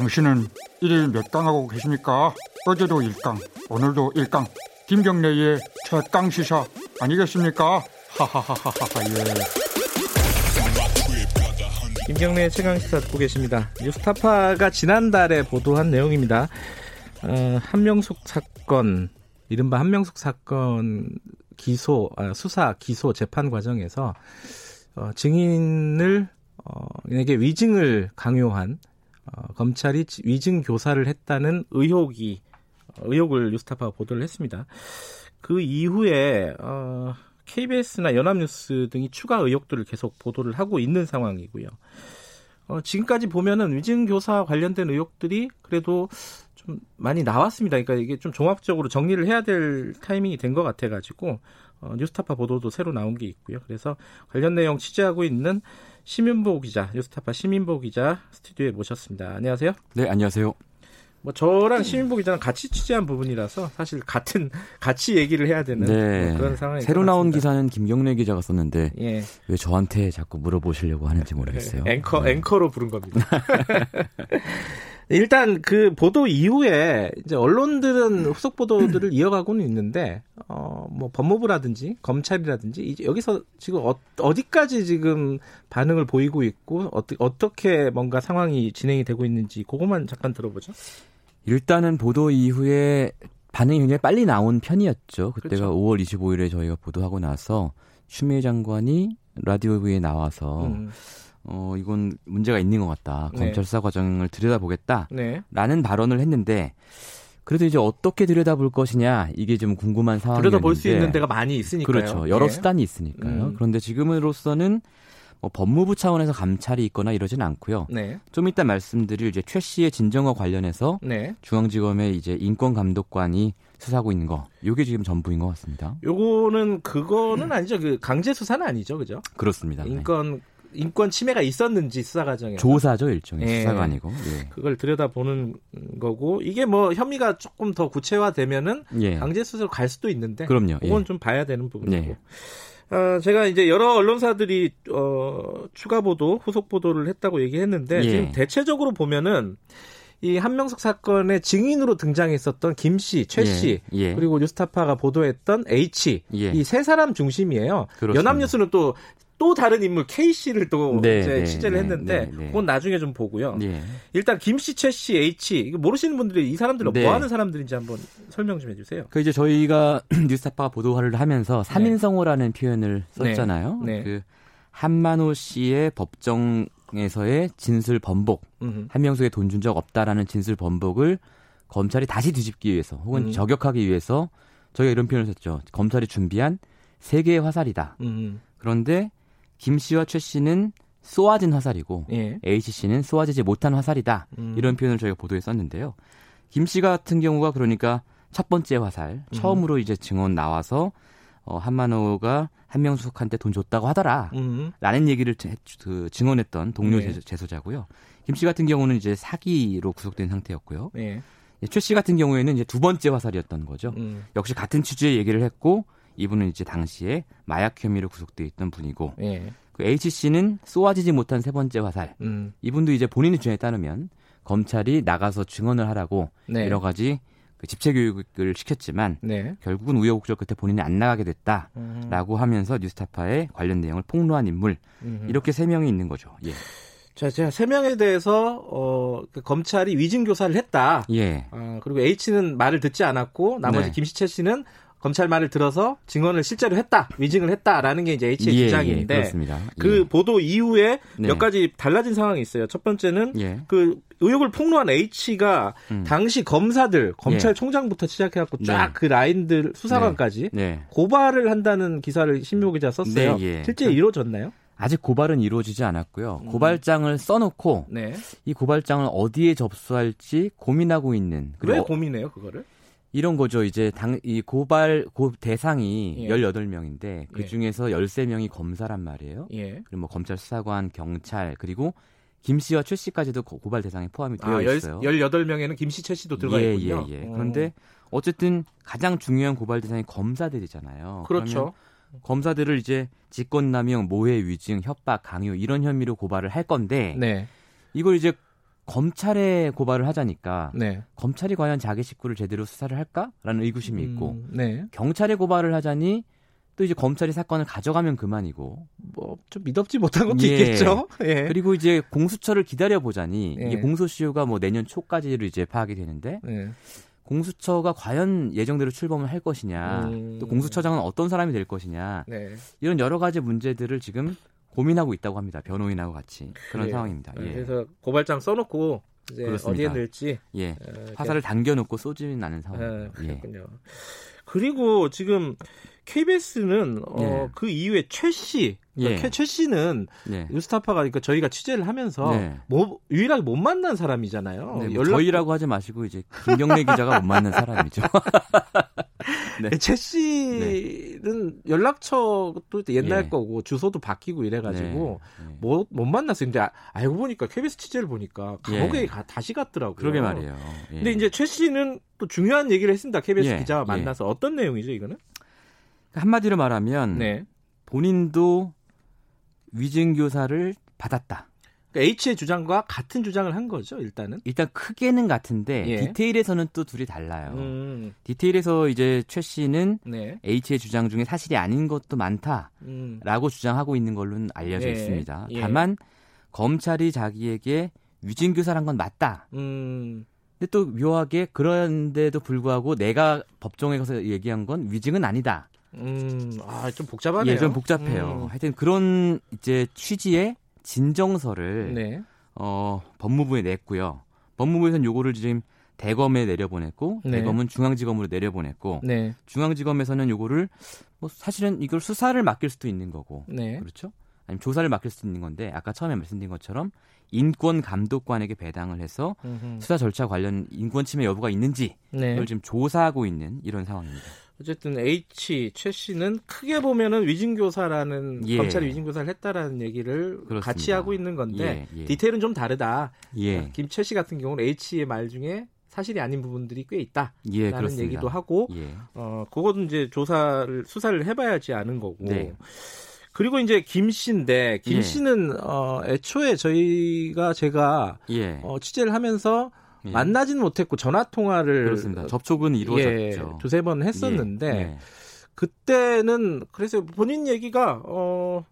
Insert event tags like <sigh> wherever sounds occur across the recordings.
당신은 일일 몇 강 하고 계십니까? 어제도 1강, 오늘도 1강. 김경래의 최강 시사 아니겠습니까? 하하하하하 예. 김경래 최강 시사 듣고 계십니다. 뉴스타파가 지난달에 보도한 내용입니다. 어, 한명숙 사건, 이른바 한명숙 사건 기소, 아, 수사, 기소, 재판 과정에서 어, 증인을 어, 에게 위증을 강요한 어, 검찰이 위증 교사를 했다는 의혹이 의혹을 뉴스타파가 보도를 했습니다. 그 이후에 어, KBS나 연합뉴스 등이 추가 의혹들을 계속 보도를 하고 있는 상황이고요. 어, 지금까지 보면은 위증 교사 관련된 의혹들이 그래도 좀 많이 나왔습니다. 그러니까 이게 좀 종합적으로 정리를 해야 될 타이밍이 된 것 같아가지고 어, 뉴스타파 보도도 새로 나온 게 있고요. 그래서 관련 내용 취재하고 있는 시민보 기자, 뉴스타파 시민보 기자 스튜디오에 모셨습니다. 안녕하세요. 네, 안녕하세요. 뭐 저랑 시민보 기자는 같이 취재한 부분이라서 사실 같은 같이 얘기를 해야 되는 네. 뭐 그런 상황이 새로 나온 기사는 김경래 기자가 썼는데 예. 왜 저한테 자꾸 물어보시려고 하는지 모르겠어요. 앵커 네. 앵커로 부른 겁니다. <laughs> 일단 그 보도 이후에 이제 언론들은 후속 보도들을 이어가고는 있는데 어 뭐 법무부라든지 검찰이라든지 이제 여기서 지금 어, 어디까지 지금 반응을 보이고 있고 어떻게 어떻게 뭔가 상황이 진행이 되고 있는지 그것만 잠깐 들어보죠. 일단은 보도 이후에 반응이 굉장히 빨리 나온 편이었죠. 그때가 그렇죠. 5월 25일에 저희가 보도하고 나서 추미애 장관이 라디오에 나와서 음. 어 이건 문제가 있는 것 같다. 네. 검찰 수사 과정을 들여다보겠다라는 네. 발언을 했는데 그래도 이제 어떻게 들여다볼 것이냐 이게 좀 궁금한 상황이었는데 들여다볼 수 있는 데가 많이 있으니까요. 그렇죠. 여러 네. 수단이 있으니까요. 음. 그런데 지금으로서는 뭐 법무부 차원에서 감찰이 있거나 이러지는 않고요. 네. 좀 이따 말씀드릴 이제 최 씨의 진정과 관련해서 네. 중앙지검의 이제 인권감독관이 수사하고 있는 거. 요게 지금 전부인 것 같습니다. 요거는 그거는 아니죠. 그 강제 수사는 아니죠, 그죠? 그렇습니다. 네. 인권 네. 인권 침해가 있었는지 수사 과정에 조사죠 일종의 예. 수사가 아니고 예. 그걸 들여다보는 거고 이게 뭐 혐의가 조금 더 구체화되면은 예. 강제 수사로 갈 수도 있는데 그럼요. 그건 예. 좀 봐야 되는 부분이고 예. 어, 제가 이제 여러 언론사들이 어, 추가 보도 후속 보도를 했다고 얘기했는데 예. 지금 대체적으로 보면은 이 한명숙 사건의 증인으로 등장했었던 김 씨, 최 씨, 예, 예. 그리고 뉴스타파가 보도했던 H 예. 이세 사람 중심이에요. 그렇습니다. 연합뉴스는 또 또 다른 인물 K 씨를 또 네, 이제 네, 취재를 네, 했는데 네, 네, 그건 나중에 좀 보고요. 네. 일단 김 씨, 최 씨, H 이거 모르시는 분들이 이 사람들은 뭐 하는 사람들인지 한번 설명 좀 해주세요. 그 이제 저희가 <clears throat> 뉴스타파 보도를 하면서 3인성호라는 표현을 썼잖아요. 그 한만호 씨의 법정에서의 진술 번복, 한명숙에 돈준 적 없다라는 진술 번복을 검찰이 다시 뒤집기 위해서 혹은 음. 저격하기 위해서 저희가 이런 표현을 썼죠. 검찰이 준비한 세계의 화살이다. 음. 그런데 김 씨와 최 씨는 쏘아진 화살이고 예. H 씨는 쏘아지지 못한 화살이다. 음. 이런 표현을 저희가 보도에 썼는데요. 김 씨 같은 경우가 그러니까 첫 번째 화살, 음. 처음으로 이제 증언 나와서 어, 한만호가 한명숙한테 돈 줬다고 하더라. 음. 라는 얘기를 제, 그, 증언했던 동료 네. 재소자고요. 김 씨 같은 경우는 이제 사기로 구속된 상태였고요. 네. 최씨 같은 경우에는 이제 두 번째 화살이었던 거죠. 음. 역시 같은 취지의 얘기를 했고 이분은 이제 당시에 마약 혐의로 구속돼 있던 분이고 예. 그 H 씨는 쏘아지지 못한 세 번째 화살. 음. 이분도 이제 본인의 주장에 따르면 검찰이 나가서 증언을 하라고 네. 여러 가지 그 집체 교육을 시켰지만 네. 결국은 우여곡절 끝에 본인이 안 나가게 됐다라고 음. 하면서 뉴스타파의 관련 내용을 폭로한 인물 음. 이렇게 세 명이 있는 거죠. 예. 자, 제가 세 명에 대해서 어, 그 검찰이 위증 교사를 했다. 예. 어, 그리고 H는 말을 듣지 않았고 나머지 네. 김시채 씨는 검찰 말을 들어서 증언을 실제로 했다, 위증을 했다라는 게 이제 H의 예, 주장인데 예, 그 예. 보도 이후에 네. 몇 가지 달라진 상황이 있어요. 첫 번째는 예. 그 의혹을 폭로한 H가 음. 당시 검사들, 검찰총장부터 시작해갖고 쫙그 네. 라인들 수사관까지 네. 네. 고발을 한다는 기사를 신묘 기자 썼어요. 네, 예. 실제 이루어졌나요? 아직 고발은 이루어지지 않았고요. 음. 고발장을 써놓고 네. 이 고발장을 어디에 접수할지 고민하고 있는. 왜 고민해요, 그거를? 이런 거죠. 이제 당, 이 고발, 고, 대상이 예. 18명인데 그 예. 중에서 예. 13명이 검사란 말이에요. 예. 그리고 뭐 검찰 수사관, 경찰, 그리고 김 씨와 최 씨까지도 고발 대상에 포함이 되어 아, 있어요. 18명에는 김 씨, 최 씨도 들어가 예, 있군요. 예, 예. 그런데 어쨌든 가장 중요한 고발 대상이 검사들이잖아요. 그렇죠. 검사들을 이제 직권남용, 모해 위증, 협박, 강요 이런 혐의로 고발을 할 건데 네. 이걸 이제 검찰에 고발을 하자니까 네. 검찰이 과연 자기 식구를 제대로 수사를 할까라는 의구심이 있고 음, 네. 경찰에 고발을 하자니 또 이제 검찰이 사건을 가져가면 그만이고 뭐 좀 믿었지 못한 것도 예. 있겠죠. 예. 그리고 이제 공수처를 기다려 보자니 예. 이게 공소시효가 뭐 내년 초까지로 이제 파악이 되는데 예. 공수처가 과연 예정대로 출범을 할 것이냐, 음. 또 공수처장은 어떤 사람이 될 것이냐, 네. 이런 여러 가지 문제들을 지금 고민하고 있다고 합니다. 변호인하고 같이 그런 그래요. 상황입니다. 예. 그래서 고발장 써놓고 이제 어디에 넣을지 예. 어, 화살을 당겨놓고 쏘지는 않은 상황. 아, 그렇군요. 예. 그리고 지금 KBS는 어, 예. 그 이후에 최 씨, 그러니까 예. 최 씨는 예. 뉴스타파가 그러니까 저희가 취재를 하면서 네. 뭐, 유일하게 못 만난 사람이잖아요. 네, 뭐 연락... 저희라고 하지 마시고 이제 김경래 기자가 못 만난 사람이죠. <laughs> 네. 최 씨는 네. 연락처도 옛날 예. 거고 주소도 바뀌고 이래가지고 네. 네. 못, 못 만났어요. 근데 아, 알고 보니까 KBS 취재를 보니까 감옥에 예. 가, 다시 갔더라고요. 그러게 말이에요. 예. 근데 이제 최 씨는 또 중요한 얘기를 했습니다. KBS 기자와 만나서 어떤 내용이죠, 이거는? 한마디로 말하면 네. 본인도 위증교사를 받았다. 그러니까 H의 주장과 같은 주장을 한 거죠, 일단은? 일단 크게는 같은데 예. 디테일에서는 또 둘이 달라요. 음. 디테일에서 이제 최 씨는 네. H의 주장 중에 사실이 아닌 것도 많다라고 음. 주장하고 있는 걸로는 알려져 예. 있습니다. 예. 다만 검찰이 자기에게 위증교사란 건 맞다. 음. 근데 또 묘하게 그런데도 불구하고 내가 법정에 가서 얘기한 건 위증은 아니다. 음, 아, 좀 복잡하네요. 예, 좀 복잡해요. 음. 하여튼 그런 이제 취지의 진정서를 네. 어, 법무부에 냈고요. 법무부에서는 요거를 지금 대검에 내려보냈고 네. 대검은 중앙지검으로 내려보냈고 네. 중앙지검에서는 요거를 뭐 사실은 이걸 수사를 맡길 수도 있는 거고 네. 그렇죠? 아니면 조사를 맡길 수도 있는 건데 아까 처음에 말씀드린 것처럼 인권 감독관에게 배당을 해서 음흠. 수사 절차 관련 인권 침해 여부가 있는지 네. 그걸 지금 조사하고 있는 이런 상황입니다. 어쨌든 H 최 씨는 크게 보면은 위증교사라는 예. 검찰이 위증교사를 했다라는 얘기를 그렇습니다. 같이 하고 있는 건데 예, 예. 디테일은 좀 다르다. 예. 어, 김최 씨 같은 경우는 H의 말 중에 사실이 아닌 부분들이 꽤 있다라는 예, 얘기도 하고 예. 어 그것은 이제 조사를 수사를 해봐야지 아는 거고. 네. 그리고 이제 김 씨인데 김 씨는 어 애초에 저희가 제가 어 취재를 하면서 예. 만나지는 못했고 전화 통화를 그렇습니다. 접촉은 이루어졌죠. 예, 두세 번 했었는데 예. 예. 그때는 그래서 본인 얘기가 어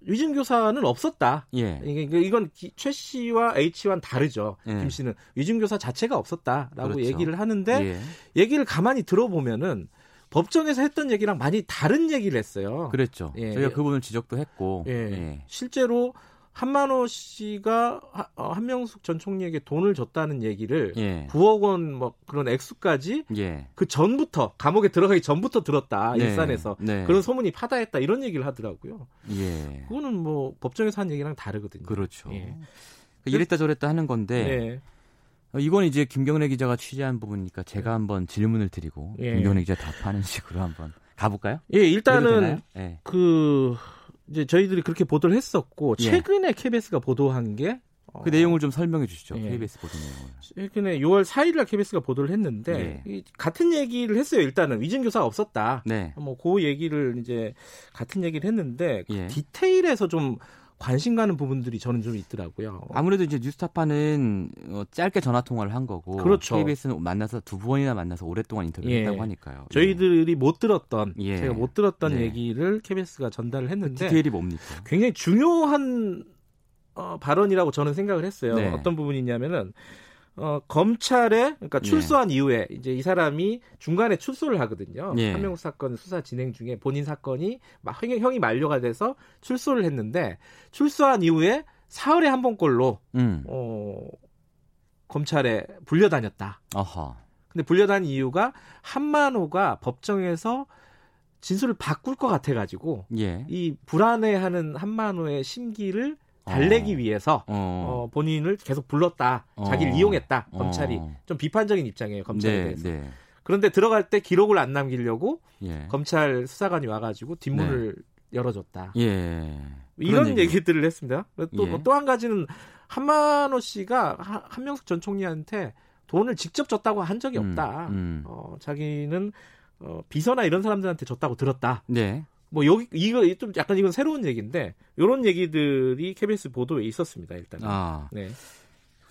위증 교사는 없었다. 예. 이건 최 씨와 H와는 다르죠. 예. 김 씨는 위증 교사 자체가 없었다라고 그렇죠. 얘기를 하는데 예. 얘기를 가만히 들어보면은 법정에서 했던 얘기랑 많이 다른 얘기를 했어요. 그랬죠. 예. 저희가 그 부분을 지적도 했고. 예. 예. 실제로 한만호 씨가 어, 한명숙 전 총리에게 돈을 줬다는 얘기를 예. 9억 원 뭐 그런 액수까지 예. 그 전부터 감옥에 들어가기 전부터 들었다 네. 일산에서 네. 그런 소문이 파다했다 이런 얘기를 하더라고요. 예. 그거는 뭐 법정에서 한 얘기랑 다르거든요. 그렇죠. 예. 그러니까 이랬다 저랬다 하는 건데 네. 어, 이건 이제 김경래 기자가 취재한 부분이니까 제가 네. 한번 질문을 드리고 예. 김경래 기자 답하는 <laughs> 식으로 한번 가볼까요? 예, 일단은 예. 그 이제 저희들이 그렇게 보도를 했었고 예. 최근에 KBS가 보도한 게그 어, 내용을 좀 설명해 주시죠. 예. KBS 보도 내용을. 최근에 6월 4일날 KBS가 보도를 했는데 예. 이, 같은 얘기를 했어요. 일단은 위증교사 없었다. 네. 뭐그 얘기를 이제 같은 얘기를 했는데 그 예. 디테일에서 좀 관심 가는 부분들이 저는 좀 있더라고요. 아무래도 이제 뉴스타파는 어, 짧게 전화 통화를 한 거고 그렇죠. KBS는 만나서 두 번이나 만나서 오랫동안 인터뷰를 예. 했다고 하니까요. 저희들이 예. 못 들었던 예. 제가 못 들었던 네. 얘기를 KBS가 전달을 했는데 디테일이 뭡니까? 굉장히 중요한 어, 발언이라고 저는 생각을 했어요. 네. 어떤 부분이냐면은 어, 검찰에 그러니까 네. 출소한 예. 이후에 이제 이 사람이 중간에 출소를 하거든요. 예. 한명숙 사건 수사 진행 중에 본인 사건이 막 형이 만료가 돼서 출소를 했는데 출소한 이후에 사흘에 한 번꼴로 음. 어, 검찰에 불려다녔다. 어허. 근데 불려다닌 이유가 한만호가 법정에서 진술을 바꿀 것 같아가지고 예. 이 불안해하는 한만호의 심기를 달래기 어. 위해서 어. 어, 본인을 계속 불렀다. 어. 자기를 이용했다. 검찰이 어. 좀 비판적인 입장이에요. 검찰에 네, 대해서. 네. 그런데 들어갈 때 기록을 안 남기려고 예. 검찰 수사관이 와가지고 뒷문을 네. 열어줬다. 예. 이런 얘기들을 했습니다. 또 또한 예. 가지는 한만호 씨가 한명숙 전 총리한테 돈을 직접 줬다고 한 적이 음, 없다. 음, 음. 어, 자기는 어, 비서나 이런 사람들한테 줬다고 들었다. 네. 뭐 여기 이거 좀 약간 이건 새로운 얘기인데 이런 얘기들이 KBS 보도에 있었습니다. 일단. 아. 네.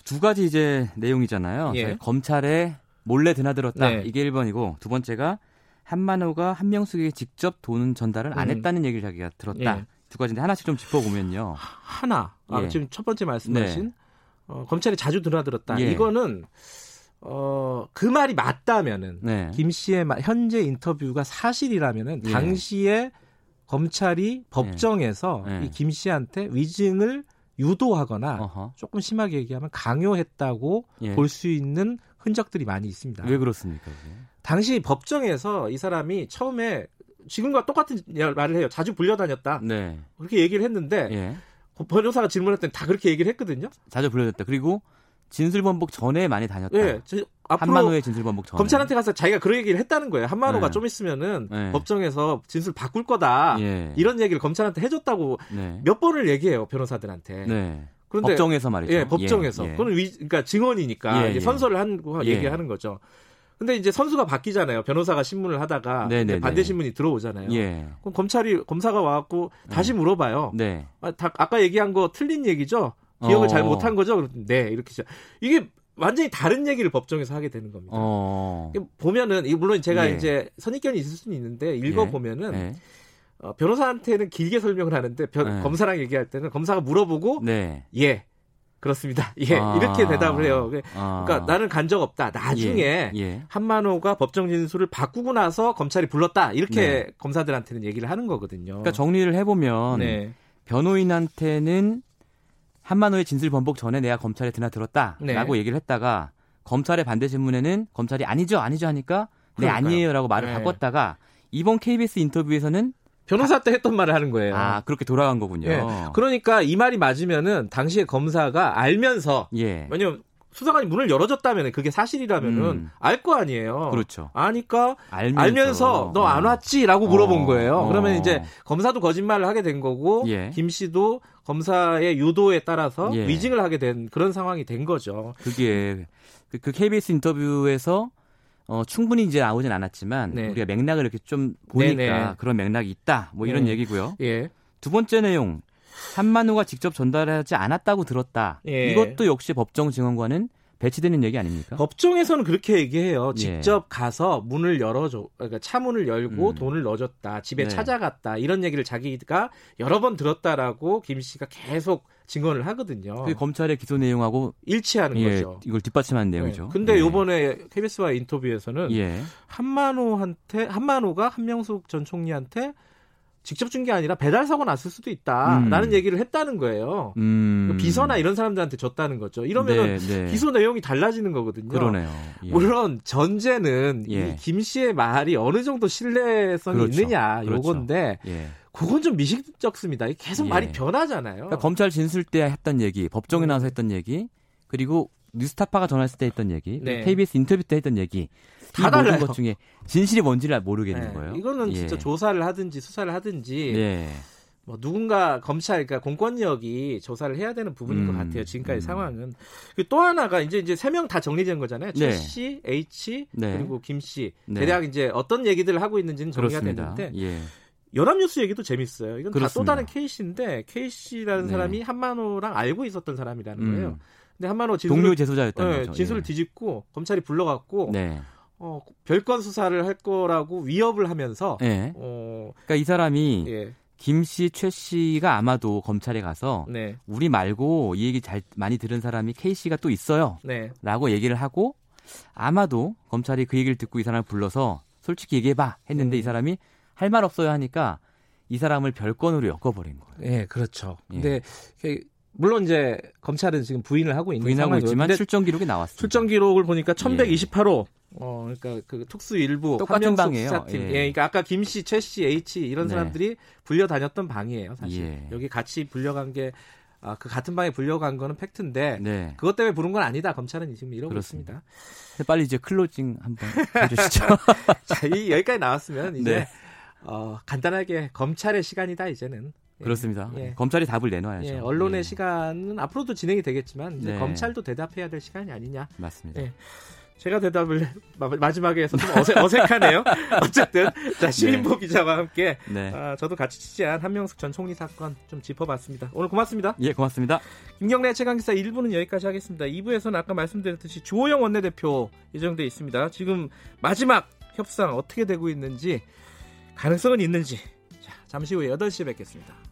두 가지 이제 내용이잖아요. 예. 검찰에 몰래 드나들었다. 네. 이게 1번이고 두 번째가 한만호가 한명숙에게 직접 돈 전달을 안 음. 했다는 얘기를 자기가 들었다. 예. 두 가지인데 하나씩 좀 짚어보면요. 하나. 아, 예. 지금 첫 번째 말씀하신 네. 어, 검찰이 자주 드나들었다. 예. 이거는 어, 그 말이 맞다면은 네. 김 씨의 현재 인터뷰가 사실이라면은 예. 당시에 검찰이 법정에서 예. 이김 씨한테 위증을 유도하거나 어허. 조금 심하게 얘기하면 강요했다고 예. 볼수 있는 흔적들이 많이 있습니다. 왜 그렇습니까? 그게? 당시 법정에서 이 사람이 처음에 지금과 똑같은 말을 해요. 자주 불려다녔다. 네. 그렇게 얘기를 했는데 예. 변호사가 질문했더니 다 그렇게 얘기를 했거든요. 자주 불려다녔다. 그리고 진술 번복 전에 많이 다녔다. 예. 한만호의 진술 번복 전에. 검찰한테 가서 자기가 그런 얘기를 했다는 거예요. 한만호가 네. 좀 있으면은 네. 법정에서 진술 바꿀 거다. 예. 이런 얘기를 검찰한테 해줬다고 네. 몇 번을 얘기해요 변호사들한테. 네. 그런데 법정에서 말이죠. 예, 법정에서. 예, 예. 그건 위, 그러니까 증언이니까 예, 예. 선서를 한 예. 얘기하는 거죠. 근데 이제 선수가 바뀌잖아요. 변호사가 신문을 하다가 네네네. 반대 신문이 들어오잖아요. 예. 그럼 검찰이 검사가 와갖고 다시 물어봐요. 네. 아, 다, 아까 얘기한 거 틀린 얘기죠? 기억을 어. 잘 못한 거죠? 네, 이렇게 이게 완전히 다른 얘기를 법정에서 하게 되는 겁니다. 어. 보면은 물론 제가 예. 이제 선입견이 있을 수는 있는데 읽어 보면은. 예. 어, 변호사한테는 길게 설명을 하는데 변, 네. 검사랑 얘기할 때는 검사가 물어보고 네. 예 그렇습니다. <laughs> 예 아. 이렇게 대답을 해요. 아. 그러니까 아. 나는 간 적 없다. 나중에 예. 예. 한만호가 법정 진술을 바꾸고 나서 검찰이 불렀다. 이렇게 네. 검사들한테는 얘기를 하는 거거든요. 그러니까 정리를 해보면 네. 변호인한테는 한만호의 진술 번복 전에 내가 검찰에 드나들었다라고 네. 얘기를 했다가 검찰의 반대 신문에는 검찰이 아니죠 아니죠 하니까 네 그러니까요. 아니에요라고 말을 네. 바꿨다가 이번 KBS 인터뷰에서는 변호사 때 했던 말을 하는 거예요. 아, 그렇게 돌아간 거군요. 예. 그러니까 이 말이 맞으면은 당시에 검사가 알면서 예. 왜냐면 수사관이 문을 열어줬다면 그게 사실이라면은 음. 알거 아니에요. 그렇죠. 아니까 알면서, 알면서 너 안 왔지라고 물어본 어. 거예요. 어. 그러면 이제 검사도 거짓말을 하게 된 거고 예. 김 씨도 검사의 유도에 따라서 예. 위증을 하게 된 그런 상황이 된 거죠. 그게 그, 그 KBS 인터뷰에서 어, 충분히 이제 나오진 않았지만 네. 우리가 맥락을 이렇게 좀 보니까 네네. 그런 맥락이 있다. 뭐 이런 네. 얘기고요. 예. 두 번째 내용 한만우가 직접 전달하지 않았다고 들었다. 예. 이것도 역시 법정 증언과는 배치되는 얘기 아닙니까? 법정에서는 그렇게 얘기해요. 예. 직접 예. 가서 문을 열어줘, 그러니까 차문을 열고 음. 돈을 넣어줬다, 집에 네. 찾아갔다 이런 얘기를 자기가 여러 번 들었다라고 김 씨가 계속 증언을 하거든요. 그 검찰의 기소 내용하고 일치하는 예, 거죠. 이걸 뒷받침하는 네. 내용이죠. 네. 근데 예. 이번에 KBS와 인터뷰에서는 예. 한만호한테 한만호가 한명숙 전 총리한테 직접 준 게 아니라 배달 사고 났을 수도 있다라는 음. 얘기를 했다는 거예요. 음. 비서나 이런 사람들한테 줬다는 거죠. 이러면은 네, 네. 기소 내용이 달라지는 거거든요. 그러네요. 예. 물론 전제는 예. 이김 씨의 말이 어느 정도 신뢰성이 그렇죠. 있느냐 그렇죠. 요건데 예. 그건 좀 미식적습니다. 계속 말이 예. 변하잖아요. 그러니까 검찰 진술 때 했던 얘기, 법정에 음. 나와서 했던 얘기, 그리고 뉴스타파가 전화했을 때 했던 얘기, 네. KBS 인터뷰 때 했던 얘기 다 달라요. 것 중에 진실이 뭔지를 모르겠는 네. 거예요. 이거는 예. 진짜 조사를 하든지 수사를 하든지 네. 뭐 누군가 검찰 그러니까 공권력이 조사를 해야 되는 부분인 음, 것 같아요. 지금까지 음. 상황은 또 하나가 이제 이제 세 명 다 정리된 거잖아요. 최 네. 씨, H 네. 그리고 김 씨. 네. 대략 이제 어떤 얘기들을 하고 있는지는 정리가 그렇습니다. 됐는데 예. 연합뉴스 얘기도 재밌어요. 이건. 다 또 다른 케이스인데 케이씨라는 네. 사람이 한만호랑 알고 있었던 사람이라는 음. 거예요. 근데 한만호 진술을, 동료 재소자였다는 네, 거죠. 진술을 예. 뒤집고 검찰이 불러갖고 네. 어, 별건 수사를 할 거라고 위협을 하면서 네. 어, 그러니까 이 사람이 예. 김 씨, 최 씨가 아마도 검찰에 가서 네. 우리 말고 이 얘기 잘 많이 들은 사람이 K 씨가 또 있어요. 네. 라고 얘기를 하고 아마도 검찰이 그 얘기를 듣고 이 사람을 불러서 솔직히 얘기해봐 했는데 음. 이 사람이 할 말 없어요 하니까 이 사람을 별건으로 엮어버린 거예요. 예, 그렇죠. 예. 근데 물론 이제 검찰은 지금 부인을 하고 있는 부인하고 있지만 출정 기록이 나왔습니다. 출정 기록을 보니까 1128호 예. 어, 그러니까 그 특수 일부 똑같은 방이에요. 예. 예. 그러니까 아까 김 씨, 최 씨, H 이런 네. 사람들이 불려 다녔던 방이에요, 사실. 예. 여기 같이 불려간 게 아, 그 같은 방에 불려간 거는 팩트인데 네. 그것 때문에 부른 건 아니다. 검찰은 지금 이러고 그렇습니다. 있습니다. 빨리 이제 closing 한번 <laughs> 해주시죠. <laughs> 자, 이 여기까지 나왔으면 이제 네. 어, 간단하게 검찰의 시간이다 이제는. 예. 그렇습니다. 예. 검찰이 답을 내놔야죠. 예, 언론의 예. 시간은 앞으로도 진행이 되겠지만 네. 검찰도 대답해야 될 시간이 아니냐. 맞습니다. 예. 제가 대답을 마지막에 해서 좀 어색, 어색 하네요. <laughs> 어쨌든 자 시민보 네. 기자와 함께 네. 아, 저도 같이 취재한 한명숙 전 총리 사건 좀 짚어봤습니다. 오늘 고맙습니다. 예, 고맙습니다. 김경래 최강기사 1부는 여기까지 하겠습니다. 2부에서는 아까 말씀드렸듯이 주호영 원내대표 예정돼 있습니다. 지금 마지막 협상 어떻게 되고 있는지 가능성은 있는지 자, 잠시 후에 8시에 뵙겠습니다.